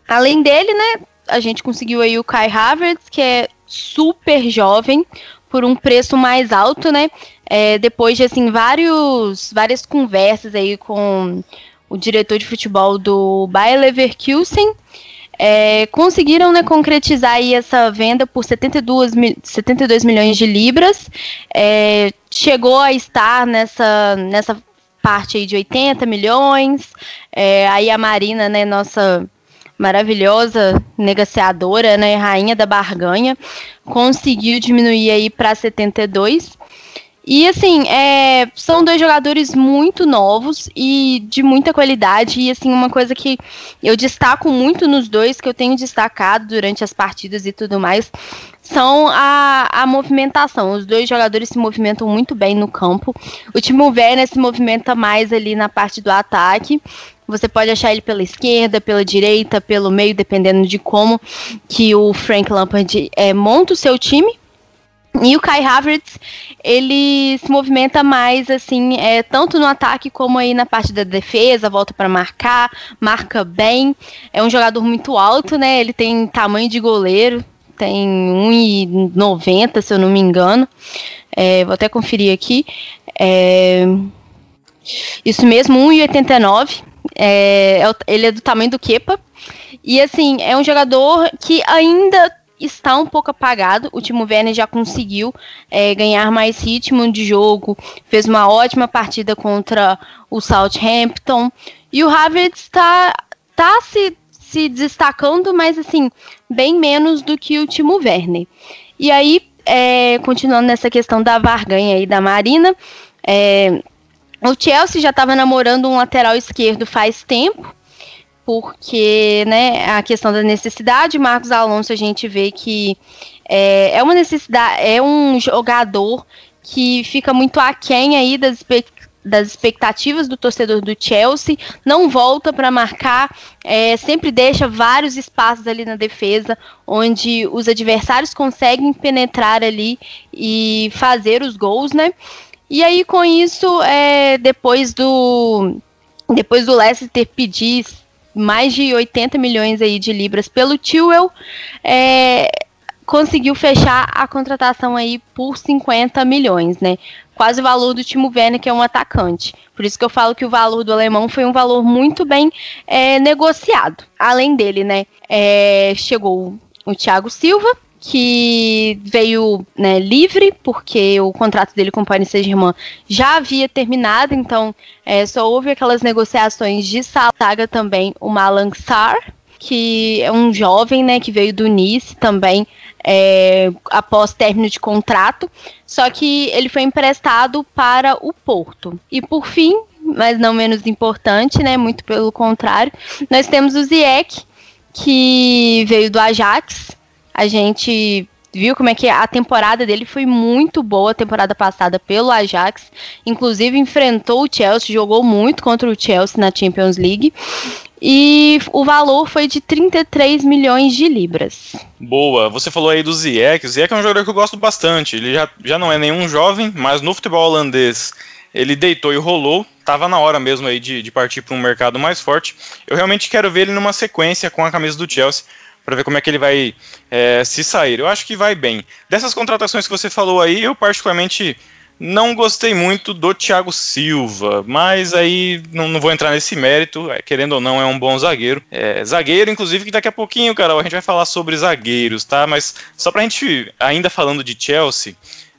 além dele, né, a gente conseguiu aí o Kai Havertz, que é super jovem, por um preço mais alto, né? É, depois de assim vários, várias conversas aí com o diretor de futebol do Bayer Leverkusen, é, conseguiram né, concretizar aí essa venda por 72, 72 milhões de libras. É, chegou a estar nessa, nessa parte aí de 80 milhões. É, aí a Marina, né, nossa maravilhosa negociadora, né, rainha da barganha, conseguiu diminuir aí para 72. E assim, é, são dois jogadores muito novos e de muita qualidade. E assim, uma coisa que eu destaco muito nos dois, que eu tenho destacado durante as partidas e tudo mais, são a, a movimentação. Os dois jogadores se movimentam muito bem no campo. O Timo Werner se movimenta mais ali na parte do ataque. Você pode achar ele pela esquerda, pela direita, pelo meio, dependendo de como que o Frank Lampard é, monta o seu time. E o Kai Havertz, ele se movimenta mais assim, é, tanto no ataque como aí na parte da defesa, volta para marcar, marca bem. É um jogador muito alto, né? Ele tem tamanho de goleiro, tem 1,90 se eu não me engano. É, vou até conferir aqui. É, isso mesmo, 1,89. É, é ele é do tamanho do Kepa. E assim, é um jogador que ainda está um pouco apagado. O Timo Werner já conseguiu é, ganhar mais ritmo de jogo, fez uma ótima partida contra o Southampton. E o Havertz está tá se, se destacando, mas assim, bem menos do que o Timo Werner. E aí, é, continuando nessa questão da Varganha e da Marina, é, o Chelsea já estava namorando um lateral esquerdo faz tempo porque né, a questão da necessidade, Marcos Alonso, a gente vê que é, é uma necessidade, é um jogador que fica muito aquém aí das, das expectativas do torcedor do Chelsea, não volta para marcar, é, sempre deixa vários espaços ali na defesa, onde os adversários conseguem penetrar ali e fazer os gols, né? E aí com isso, é, depois do depois do Leicester pedir mais de 80 milhões aí de libras pelo Tewell, é, conseguiu fechar a contratação aí por 50 milhões, né? Quase o valor do Timo Werner, que é um atacante. Por isso que eu falo que o valor do alemão foi um valor muito bem é, negociado. Além dele, né? É, chegou o Thiago Silva, que veio né, livre, porque o contrato dele com o Paris Saint-Germain já havia terminado, então é, só houve aquelas negociações de saga também o Malang Sar, que é um jovem né, que veio do Nice também é, após término de contrato, só que ele foi emprestado para o Porto. E por fim, mas não menos importante, né, muito pelo contrário, nós temos o Ziyech, que veio do Ajax, a gente viu como é que a temporada dele foi muito boa, a temporada passada pelo Ajax, inclusive enfrentou o Chelsea, jogou muito contra o Chelsea na Champions League. E o valor foi de 33 milhões de libras. Boa, você falou aí do Ziyech. O Ziyech é um jogador que eu gosto bastante. Ele já, já não é nenhum jovem, mas no futebol holandês ele deitou e rolou. Tava na hora mesmo aí de, de partir para um mercado mais forte. Eu realmente quero ver ele numa sequência com a camisa do Chelsea para ver como é que ele vai é, se sair. Eu acho que vai bem. Dessas contratações que você falou aí, eu particularmente não gostei muito do Thiago Silva, mas aí não, não vou entrar nesse mérito, é, querendo ou não, é um bom zagueiro. É, zagueiro, inclusive, que daqui a pouquinho, Carol, a gente vai falar sobre zagueiros, tá? Mas só pra gente, ainda falando de Chelsea,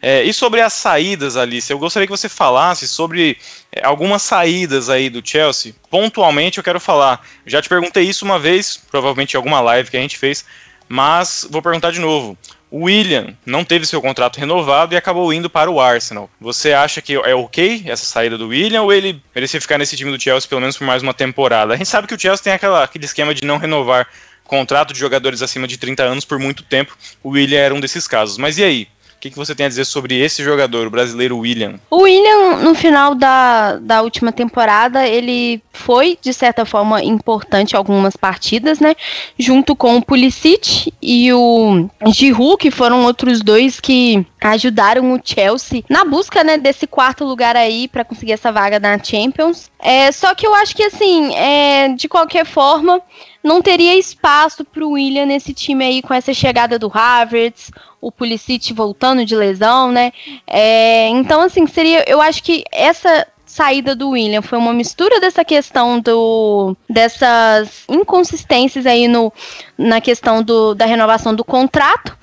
É, e sobre as saídas, Alice, eu gostaria que você falasse sobre é, algumas saídas aí do Chelsea. Pontualmente eu quero falar. Já te perguntei isso uma vez, provavelmente em alguma live que a gente fez, mas vou perguntar de novo. O William não teve seu contrato renovado e acabou indo para o Arsenal. Você acha que é ok essa saída do William ou ele merecia ficar nesse time do Chelsea pelo menos por mais uma temporada? A gente sabe que o Chelsea tem aquela, aquele esquema de não renovar contrato de jogadores acima de 30 anos por muito tempo. O William era um desses casos. Mas e aí? Que, que você tem a dizer sobre esse jogador, o brasileiro William? O William, no final da, da última temporada, ele foi, de certa forma, importante algumas partidas, né? Junto com o Pulisic e o Giroud, que foram outros dois que ajudaram o Chelsea na busca, né, desse quarto lugar aí para conseguir essa vaga na Champions. É, só que eu acho que, assim, é, de qualquer forma, não teria espaço para o William nesse time aí com essa chegada do Havertz, o Pulisic voltando de lesão, né? É, então, assim, seria. Eu acho que essa saída do William foi uma mistura dessa questão do dessas inconsistências aí no, na questão do, da renovação do contrato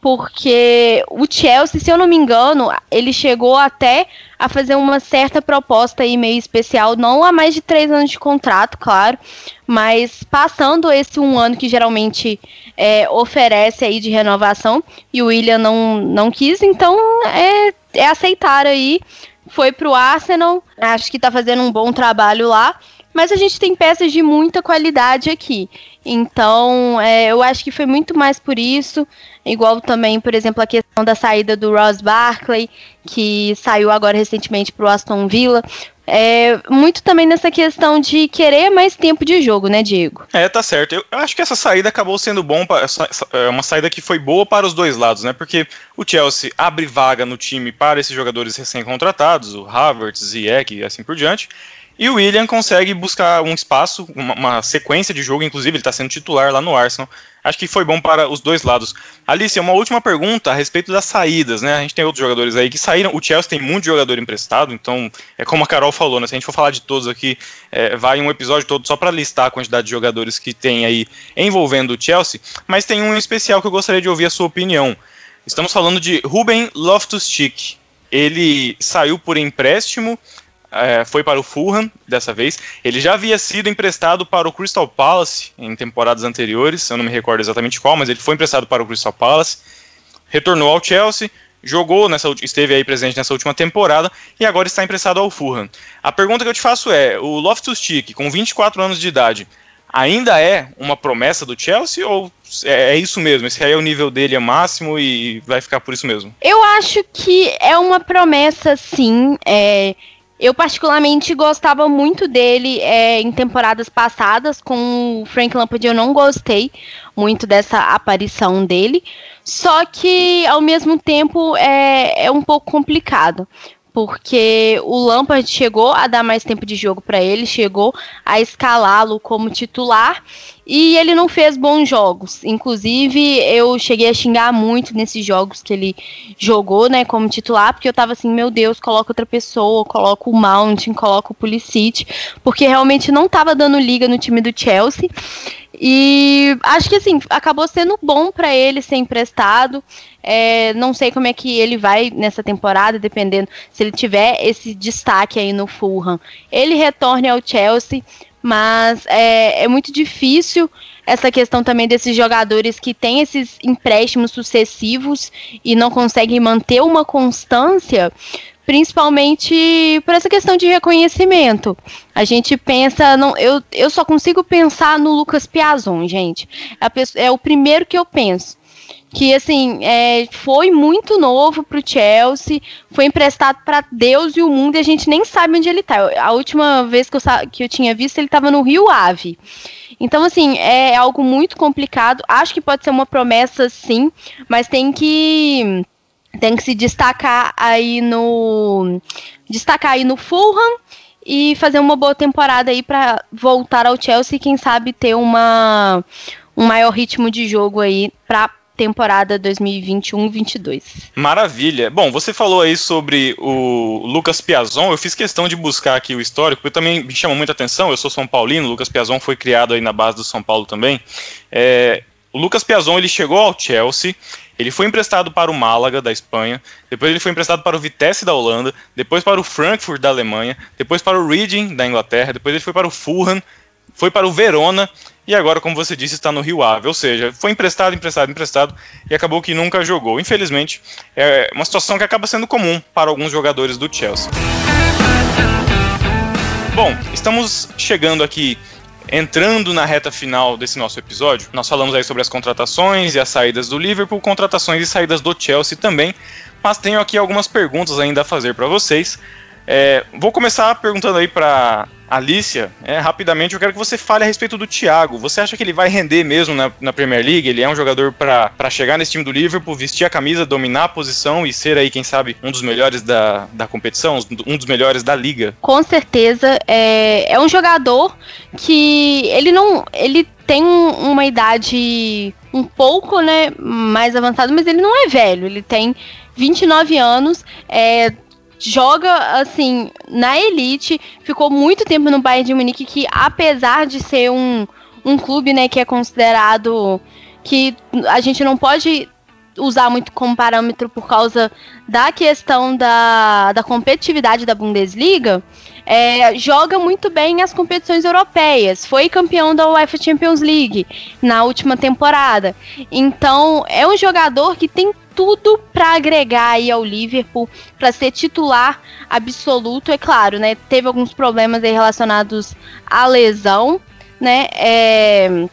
porque o Chelsea, se eu não me engano, ele chegou até a fazer uma certa proposta aí meio especial, não há mais de três anos de contrato, claro, mas passando esse um ano que geralmente é, oferece aí de renovação, e o William não, não quis, então é, é aceitar aí, foi pro Arsenal, acho que tá fazendo um bom trabalho lá, mas a gente tem peças de muita qualidade aqui. Então, é, eu acho que foi muito mais por isso. Igual também, por exemplo, a questão da saída do Ross Barkley, que saiu agora recentemente para o Aston Villa. É, muito também nessa questão de querer mais tempo de jogo, né, Diego? É, tá certo. Eu acho que essa saída acabou sendo bom, pra, essa, é uma saída que foi boa para os dois lados, né? Porque o Chelsea abre vaga no time para esses jogadores recém-contratados, o Havertz, Ziyech e assim por diante. E o William consegue buscar um espaço, uma, uma sequência de jogo, inclusive ele está sendo titular lá no Arsenal. Acho que foi bom para os dois lados. Alice, uma última pergunta a respeito das saídas, né? A gente tem outros jogadores aí que saíram. O Chelsea tem muito jogador emprestado, então é como a Carol falou, né? Se a gente for falar de todos aqui, é, vai um episódio todo só para listar a quantidade de jogadores que tem aí envolvendo o Chelsea. Mas tem um especial que eu gostaria de ouvir a sua opinião. Estamos falando de Ruben Loftus-Cheek. Ele saiu por empréstimo é, foi para o Fulham dessa vez. Ele já havia sido emprestado para o Crystal Palace em temporadas anteriores, eu não me recordo exatamente qual, mas ele foi emprestado para o Crystal Palace, retornou ao Chelsea, jogou nessa esteve aí presente nessa última temporada e agora está emprestado ao Fulham. A pergunta que eu te faço é: o Loftus-Cheek, com 24 anos de idade, ainda é uma promessa do Chelsea ou é, é, isso mesmo? Esse aí é o nível dele é máximo e vai ficar por isso mesmo? Eu acho que é uma promessa, sim. É, eu particularmente gostava muito dele é, em temporadas passadas. Com o Frank Lampard eu não gostei muito dessa aparição dele. Só que ao mesmo tempo é, é um pouco complicado porque o Lampard chegou a dar mais tempo de jogo para ele, chegou a escalá-lo como titular e ele não fez bons jogos. Inclusive, eu cheguei a xingar muito nesses jogos que ele jogou, né, como titular, porque eu tava assim, meu Deus, coloca outra pessoa, coloca o Mountain, coloca o Pulisic, porque realmente não tava dando liga no time do Chelsea. E acho que assim, acabou sendo bom para ele ser emprestado. É, não sei como é que ele vai nessa temporada, dependendo se ele tiver esse destaque aí no Fulham. Ele retorne ao Chelsea, mas é, é muito difícil essa questão também desses jogadores que têm esses empréstimos sucessivos e não conseguem manter uma constância, principalmente por essa questão de reconhecimento. A gente pensa, não, eu, eu só consigo pensar no Lucas Piazon, gente. É, é o primeiro que eu penso que assim é, foi muito novo para o Chelsea, foi emprestado para Deus e o mundo e a gente nem sabe onde ele está. A última vez que eu, que eu tinha visto ele estava no Rio Ave. Então assim é algo muito complicado. Acho que pode ser uma promessa sim, mas tem que tem que se destacar aí no destacar aí no Fulham e fazer uma boa temporada aí para voltar ao Chelsea e quem sabe ter uma um maior ritmo de jogo aí para temporada 2021-22. Maravilha. Bom, você falou aí sobre o Lucas Piazon. Eu fiz questão de buscar aqui o histórico, porque também me chama muita atenção. Eu sou São Paulino, Lucas Piazon foi criado aí na base do São Paulo também. É, o Lucas Piazon ele chegou ao Chelsea, ele foi emprestado para o Málaga da Espanha, depois ele foi emprestado para o Vitesse da Holanda, depois para o Frankfurt da Alemanha, depois para o Reading da Inglaterra, depois ele foi para o Fulham, foi para o Verona e agora, como você disse, está no Rio Ave. Ou seja, foi emprestado, emprestado, emprestado e acabou que nunca jogou. Infelizmente, é uma situação que acaba sendo comum para alguns jogadores do Chelsea. Bom, estamos chegando aqui entrando na reta final desse nosso episódio, nós falamos aí sobre as contratações e as saídas do Liverpool, contratações e saídas do Chelsea também, mas tenho aqui algumas perguntas ainda a fazer para vocês. É, vou começar perguntando aí para Alicia, é, rapidamente, eu quero que você fale a respeito do Thiago. Você acha que ele vai render mesmo na, na Premier League? Ele é um jogador para chegar nesse time do Liverpool, vestir a camisa, dominar a posição e ser aí, quem sabe, um dos melhores da, da competição, um dos melhores da liga? Com certeza. É, é um jogador que ele não. Ele tem uma idade um pouco né, mais avançada, mas ele não é velho. Ele tem 29 anos. É, joga assim na elite, ficou muito tempo no Bayern de Munique que apesar de ser um, um clube, né, que é considerado que a gente não pode usar muito como parâmetro por causa da questão da, da competitividade da Bundesliga, é, joga muito bem as competições europeias. Foi campeão da UEFA Champions League na última temporada. Então, é um jogador que tem tudo para agregar aí ao Liverpool, para ser titular absoluto, é claro, né? Teve alguns problemas relacionados à lesão, né? É,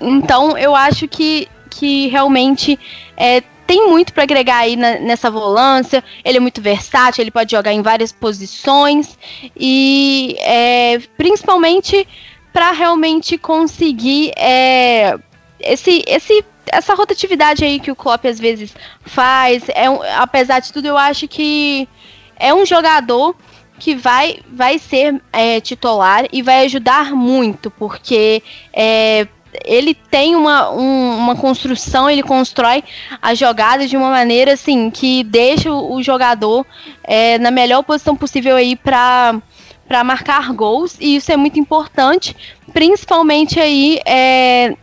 então eu acho que, que realmente é, tem muito para agregar aí na, nessa volância. Ele é muito versátil, ele pode jogar em várias posições e é, principalmente para realmente conseguir é, esse, esse essa rotatividade aí que o Klopp às vezes faz, é um, apesar de tudo, eu acho que é um jogador que vai, vai ser é, titular e vai ajudar muito, porque é, ele tem uma, um, uma construção, ele constrói as jogadas de uma maneira assim que deixa o, o jogador é, na melhor posição possível aí para para marcar gols e isso é muito importante, principalmente aí é,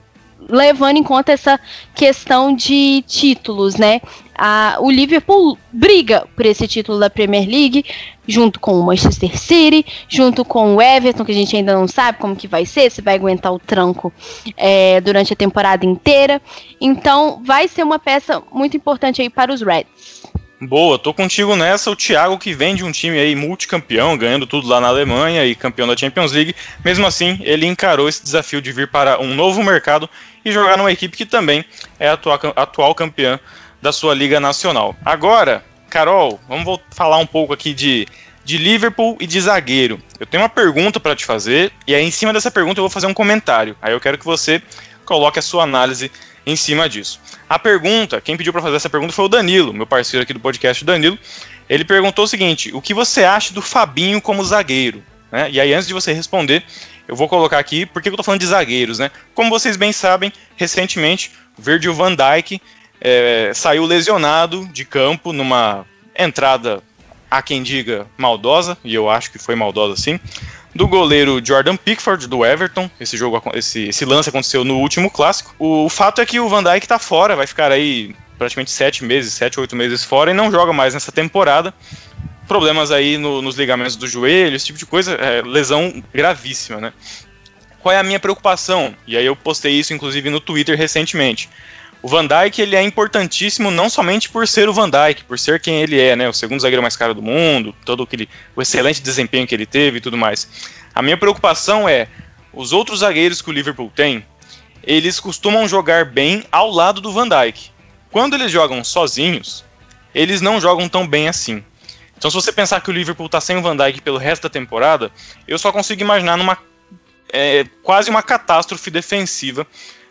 levando em conta essa questão de títulos, né? A, o Liverpool briga por esse título da Premier League, junto com o Manchester City, junto com o Everton, que a gente ainda não sabe como que vai ser, se vai aguentar o tranco é, durante a temporada inteira. Então, vai ser uma peça muito importante aí para os Reds. Boa, tô contigo nessa. O Thiago, que vem de um time aí multicampeão, ganhando tudo lá na Alemanha e campeão da Champions League, mesmo assim, ele encarou esse desafio de vir para um novo mercado e jogar numa equipe que também é atual, atual campeã da sua Liga Nacional. Agora, Carol, vamos falar um pouco aqui de, de Liverpool e de zagueiro. Eu tenho uma pergunta para te fazer, e aí em cima dessa pergunta eu vou fazer um comentário. Aí eu quero que você coloque a sua análise em cima disso. A pergunta, quem pediu para fazer essa pergunta foi o Danilo, meu parceiro aqui do podcast Danilo. Ele perguntou o seguinte: o que você acha do Fabinho como zagueiro? Né? E aí, antes de você responder, eu vou colocar aqui porque eu tô falando de zagueiros, né? Como vocês bem sabem, recentemente, Virgil van Dijk é, saiu lesionado de campo numa entrada, a quem diga, maldosa, e eu acho que foi maldosa sim, do goleiro Jordan Pickford do Everton. Esse jogo, esse, esse lance aconteceu no último clássico. O, o fato é que o Van Dijk tá fora, vai ficar aí praticamente sete meses, sete, oito meses fora e não joga mais nessa temporada. Problemas aí no, nos ligamentos do joelho, esse tipo de coisa, é, lesão gravíssima, né? Qual é a minha preocupação? E aí eu postei isso inclusive no Twitter recentemente. O Van Dijk ele é importantíssimo não somente por ser o Van Dijk, por ser quem ele é, né, o segundo zagueiro mais caro do mundo, todo aquele o excelente desempenho que ele teve e tudo mais. A minha preocupação é os outros zagueiros que o Liverpool tem, eles costumam jogar bem ao lado do Van Dijk. Quando eles jogam sozinhos, eles não jogam tão bem assim. Então, se você pensar que o Liverpool está sem o Van Dijk pelo resto da temporada, eu só consigo imaginar numa é, quase uma catástrofe defensiva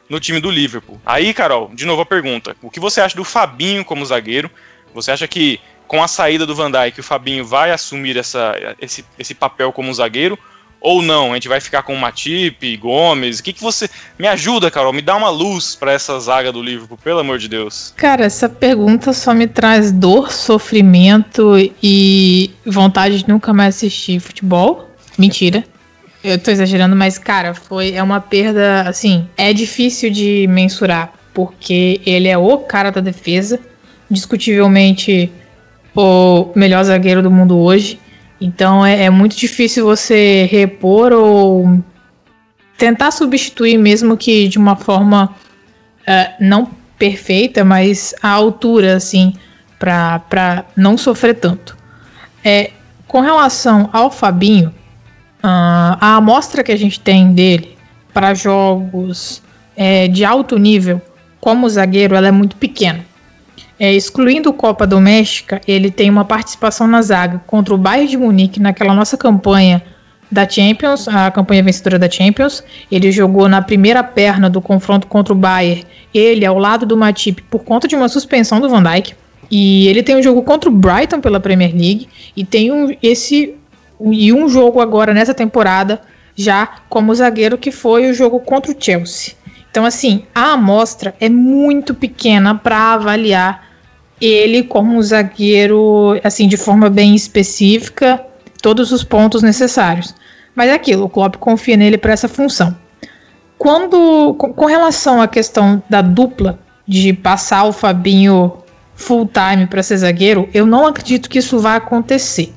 no time do Liverpool. Aí, Carol, de novo a pergunta: o que você acha do Fabinho como zagueiro? Você acha que com a saída do Van Dijk o Fabinho vai assumir essa, esse, esse papel como zagueiro? Ou não? A gente vai ficar com o Matip, Gomes? O que, que você. Me ajuda, Carol, me dá uma luz para essa zaga do Liverpool, pelo amor de Deus. Cara, essa pergunta só me traz dor, sofrimento e vontade de nunca mais assistir futebol. Mentira. Eu tô exagerando, mas, cara, foi é uma perda, assim, é difícil de mensurar. porque ele é o cara da defesa, discutivelmente o melhor zagueiro do mundo hoje. Então é, é muito difícil você repor ou tentar substituir, mesmo que de uma forma uh, não perfeita, mas à altura, assim, para não sofrer tanto. É, com relação ao Fabinho, uh, a amostra que a gente tem dele para jogos é, de alto nível, como zagueiro, ela é muito pequena. É, excluindo Copa Doméstica, ele tem uma participação na zaga contra o Bayern de Munique naquela nossa campanha da Champions, a campanha vencedora da Champions. Ele jogou na primeira perna do confronto contra o Bayern, ele ao lado do Matip por conta de uma suspensão do Van Dijk. E ele tem um jogo contra o Brighton pela Premier League e tem um, esse e um jogo agora nessa temporada já como zagueiro que foi o jogo contra o Chelsea. Então assim, a amostra é muito pequena para avaliar ele como zagueiro assim de forma bem específica todos os pontos necessários. Mas é aquilo, o Klopp confia nele para essa função. Quando, com, relação à questão da dupla, de passar o Fabinho full time para ser zagueiro, eu não acredito que isso vai acontecer.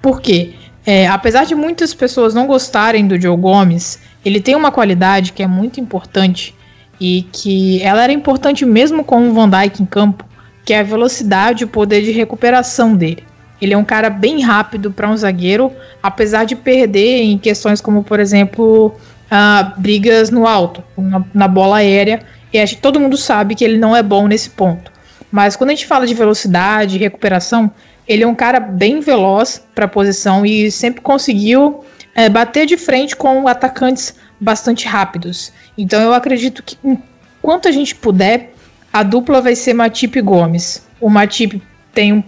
Por quê? É, apesar de muitas pessoas não gostarem do Joe Gomes, ele tem uma qualidade que é muito importante e que ela era importante mesmo com o Van Dijk em campo, que é a velocidade e o poder de recuperação dele. Ele é um cara bem rápido para um zagueiro, apesar de perder em questões como, por exemplo, uh, brigas no alto, na, na, bola aérea. E acho que todo mundo sabe que ele não é bom nesse ponto. Mas quando a gente fala de velocidade e recuperação, ele é um cara bem veloz para a posição e sempre conseguiu é, bater de frente com atacantes bastante rápidos. Então eu acredito que enquanto a gente puder, a dupla vai ser Matip e Gomes. O Matip tem um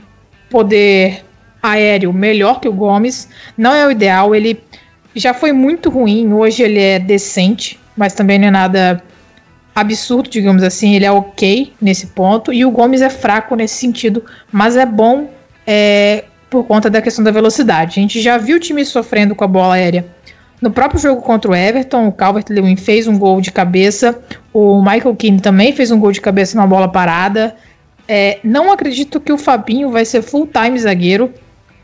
poder aéreo melhor que o Gomes. Não é o ideal, ele já foi muito ruim, hoje ele é decente, mas também não é nada absurdo, digamos assim, ele é ok nesse ponto. E o Gomes é fraco nesse sentido, mas é bom é, por conta da questão da velocidade. A gente já viu o time sofrendo com a bola aérea. No próprio jogo contra o Everton, o Calvert-Lewin fez um gol de cabeça, o Michael Keane também fez um gol de cabeça numa bola parada. É, não acredito que o Fabinho vai ser full-time zagueiro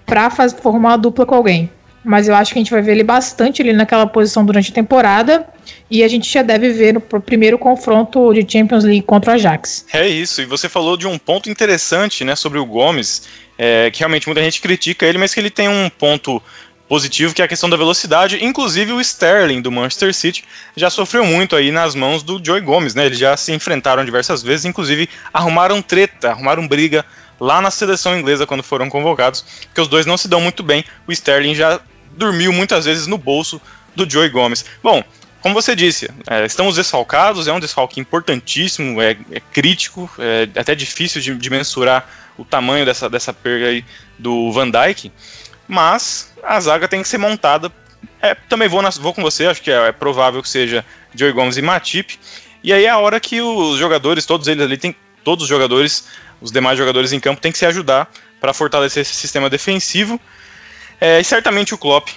para formar uma dupla com alguém. Mas eu acho que a gente vai ver ele bastante ali naquela posição durante a temporada. E a gente já deve ver no primeiro confronto de Champions League contra o Ajax. É isso, e você falou de um ponto interessante né, sobre o Gomes, é, que realmente muita gente critica ele, mas que ele tem um ponto positivo, que é a questão da velocidade. Inclusive o Sterling do Manchester City já sofreu muito aí nas mãos do Joey Gomes, né? Eles já se enfrentaram diversas vezes, inclusive arrumaram treta, arrumaram briga lá na seleção inglesa quando foram convocados, porque os dois não se dão muito bem. O Sterling já dormiu muitas vezes no bolso do Joey Gomes. Bom, como você disse, é, estamos desfalcados, é um desfalque importantíssimo, é, é crítico, é até difícil de, de, mensurar o tamanho dessa, dessa perda aí do Van Dijk, mas a zaga tem que ser montada. É, também vou, na, vou com você, acho que é, é, provável que seja Joey Gomes e Matip. E aí é a hora que os jogadores, todos eles ali, tem, todos os jogadores, os demais jogadores em campo, tem que se ajudar para fortalecer esse sistema defensivo. É, e certamente o Klopp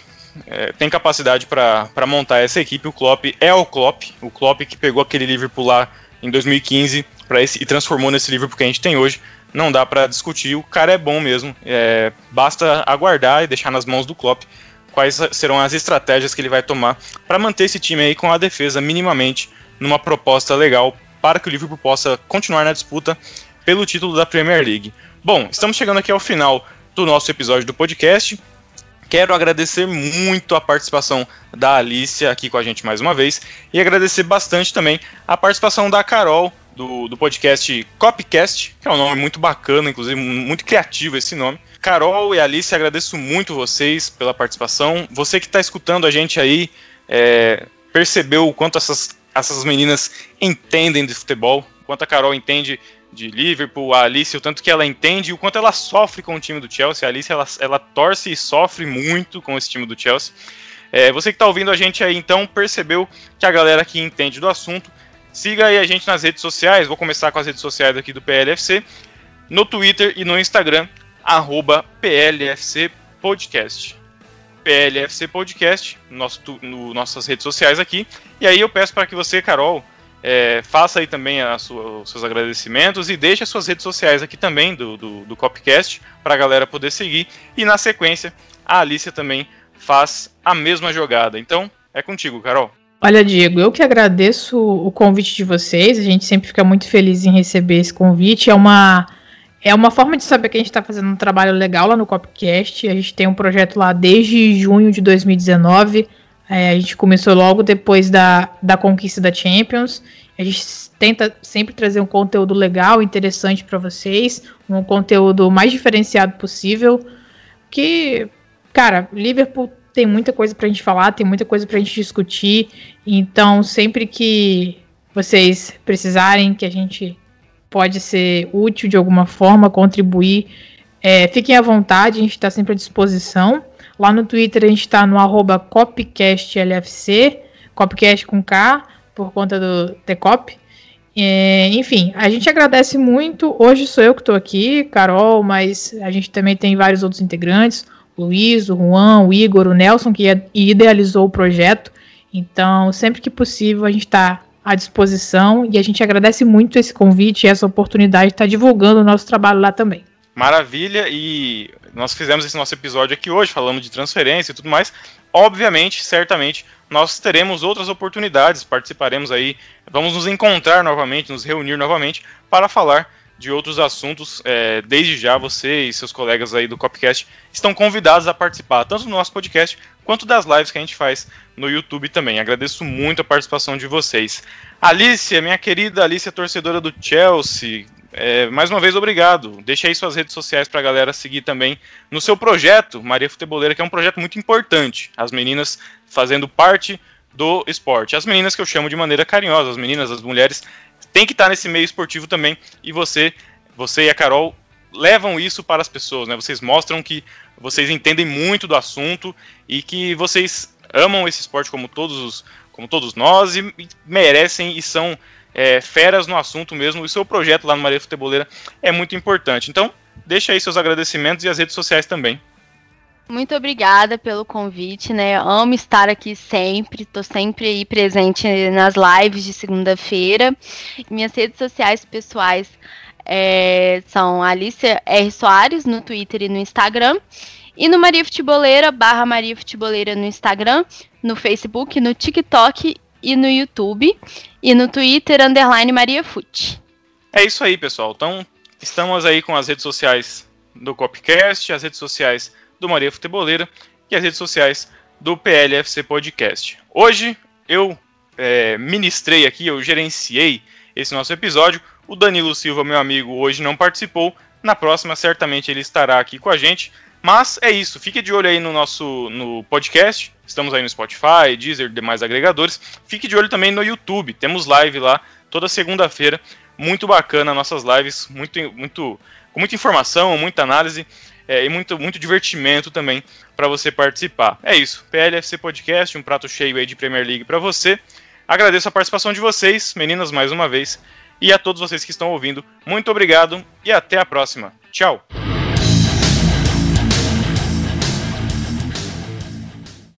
é, tem capacidade para montar essa equipe. O Klopp é o Klopp, o Klopp que pegou aquele Liverpool lá em 2015 esse, e transformou nesse Liverpool que a gente tem hoje não dá para discutir. O cara é bom mesmo. É, basta aguardar e deixar nas mãos do Klopp quais serão as estratégias que ele vai tomar para manter esse time aí com a defesa minimamente numa proposta legal para que o Liverpool possa continuar na disputa pelo título da Premier League. Bom, estamos chegando aqui ao final do nosso episódio do podcast. Quero agradecer muito a participação da Alicia aqui com a gente mais uma vez e agradecer bastante também a participação da Carol do, do podcast Copcast, que é um nome muito bacana, inclusive muito criativo esse nome. Carol e Alice, agradeço muito vocês pela participação. Você que está escutando a gente aí, é, percebeu o quanto essas, essas meninas entendem de futebol, quanto a Carol entende de Liverpool, a Alice, o tanto que ela entende e o quanto ela sofre com o time do Chelsea. A Alice, ela, ela torce e sofre muito com esse time do Chelsea. É, você que está ouvindo a gente aí, então, percebeu que a galera que entende do assunto Siga aí a gente nas redes sociais. Vou começar com as redes sociais aqui do PLFC. No Twitter e no Instagram, arroba PLFC Podcast. PLFC Podcast, nosso, no, nossas redes sociais aqui. E aí eu peço para que você, Carol, é, faça aí também sua, os seus agradecimentos e deixe as suas redes sociais aqui também do, do, do Copcast para a galera poder seguir. E na sequência, a Alicia também faz a mesma jogada. Então, é contigo, Carol. Olha, Diego, eu que agradeço o convite de vocês. A gente sempre fica muito feliz em receber esse convite. É uma, é uma forma de saber que a gente está fazendo um trabalho legal lá no Copcast. A gente tem um projeto lá desde junho de 2019. É, a gente começou logo depois da, da conquista da Champions. A gente tenta sempre trazer um conteúdo legal, interessante para vocês, um conteúdo mais diferenciado possível. Que, cara, Liverpool tem muita coisa para a gente falar, tem muita coisa para a gente discutir. Então, sempre que vocês precisarem, que a gente pode ser útil de alguma forma, contribuir, é, fiquem à vontade, a gente está sempre à disposição. Lá no Twitter a gente está no arroba copcastlfc, copcast com K, por conta do Tecop. É, enfim, a gente agradece muito. Hoje sou eu que estou aqui, Carol, mas a gente também tem vários outros integrantes. Luiz, o Juan, o Igor, o Nelson, que idealizou o projeto. Então, sempre que possível, a gente está à disposição e a gente agradece muito esse convite e essa oportunidade de estar divulgando o nosso trabalho lá também. Maravilha, e nós fizemos esse nosso episódio aqui hoje, falando de transferência e tudo mais. Obviamente, certamente, nós teremos outras oportunidades, participaremos aí, vamos nos encontrar novamente, nos reunir novamente para falar de outros assuntos. É, desde já, você e seus colegas aí do Copcast estão convidados a participar, tanto do nosso podcast quanto das lives que a gente faz no YouTube também. Agradeço muito a participação de vocês. Alicia, minha querida Alicia, torcedora do Chelsea, é, mais uma vez, obrigado. Deixa aí suas redes sociais para a galera seguir também no seu projeto, Maria Futeboleira, que é um projeto muito importante. As meninas fazendo parte do esporte. As meninas que eu chamo de maneira carinhosa, as meninas, as mulheres, têm que estar nesse meio esportivo também. E você, você e a Carol levam isso para as pessoas, né? Vocês mostram que vocês entendem muito do assunto e que vocês amam esse esporte como todos os, como todos nós e merecem e são é, feras no assunto mesmo. O seu projeto lá no Maria Futeboleira é muito importante. Então, deixa aí seus agradecimentos e as redes sociais também. Muito obrigada pelo convite, né? amo estar aqui sempre, tô sempre aí presente nas lives de segunda-feira. Minhas redes sociais pessoais é, são Alicia R. Soares no Twitter e no Instagram. E no Maria Futeboleira, barra Maria Futeboleira no Instagram, no Facebook, no TikTok e no YouTube. E no Twitter, underline Maria Fute. É isso aí, pessoal. Então, estamos aí com as redes sociais do Copcast, as redes sociais do Maria Futeboleira e as redes sociais do PLFC Podcast. Hoje eu é, ministrei aqui, eu gerenciei esse nosso episódio. O Danilo Silva, meu amigo, hoje não participou. Na próxima, certamente ele estará aqui com a gente. Mas é isso, fique de olho aí no nosso no podcast. Estamos aí no Spotify, Deezer demais agregadores. Fique de olho também no YouTube. Temos live lá toda segunda-feira. Muito bacana nossas lives, muito, muito, com muita informação, muita análise é, e muito, muito divertimento também para você participar. É isso, PLFC Podcast, um prato cheio aí de Premier League para você. Agradeço a participação de vocês, meninas, mais uma vez, e a todos vocês que estão ouvindo. Muito obrigado e até a próxima. Tchau!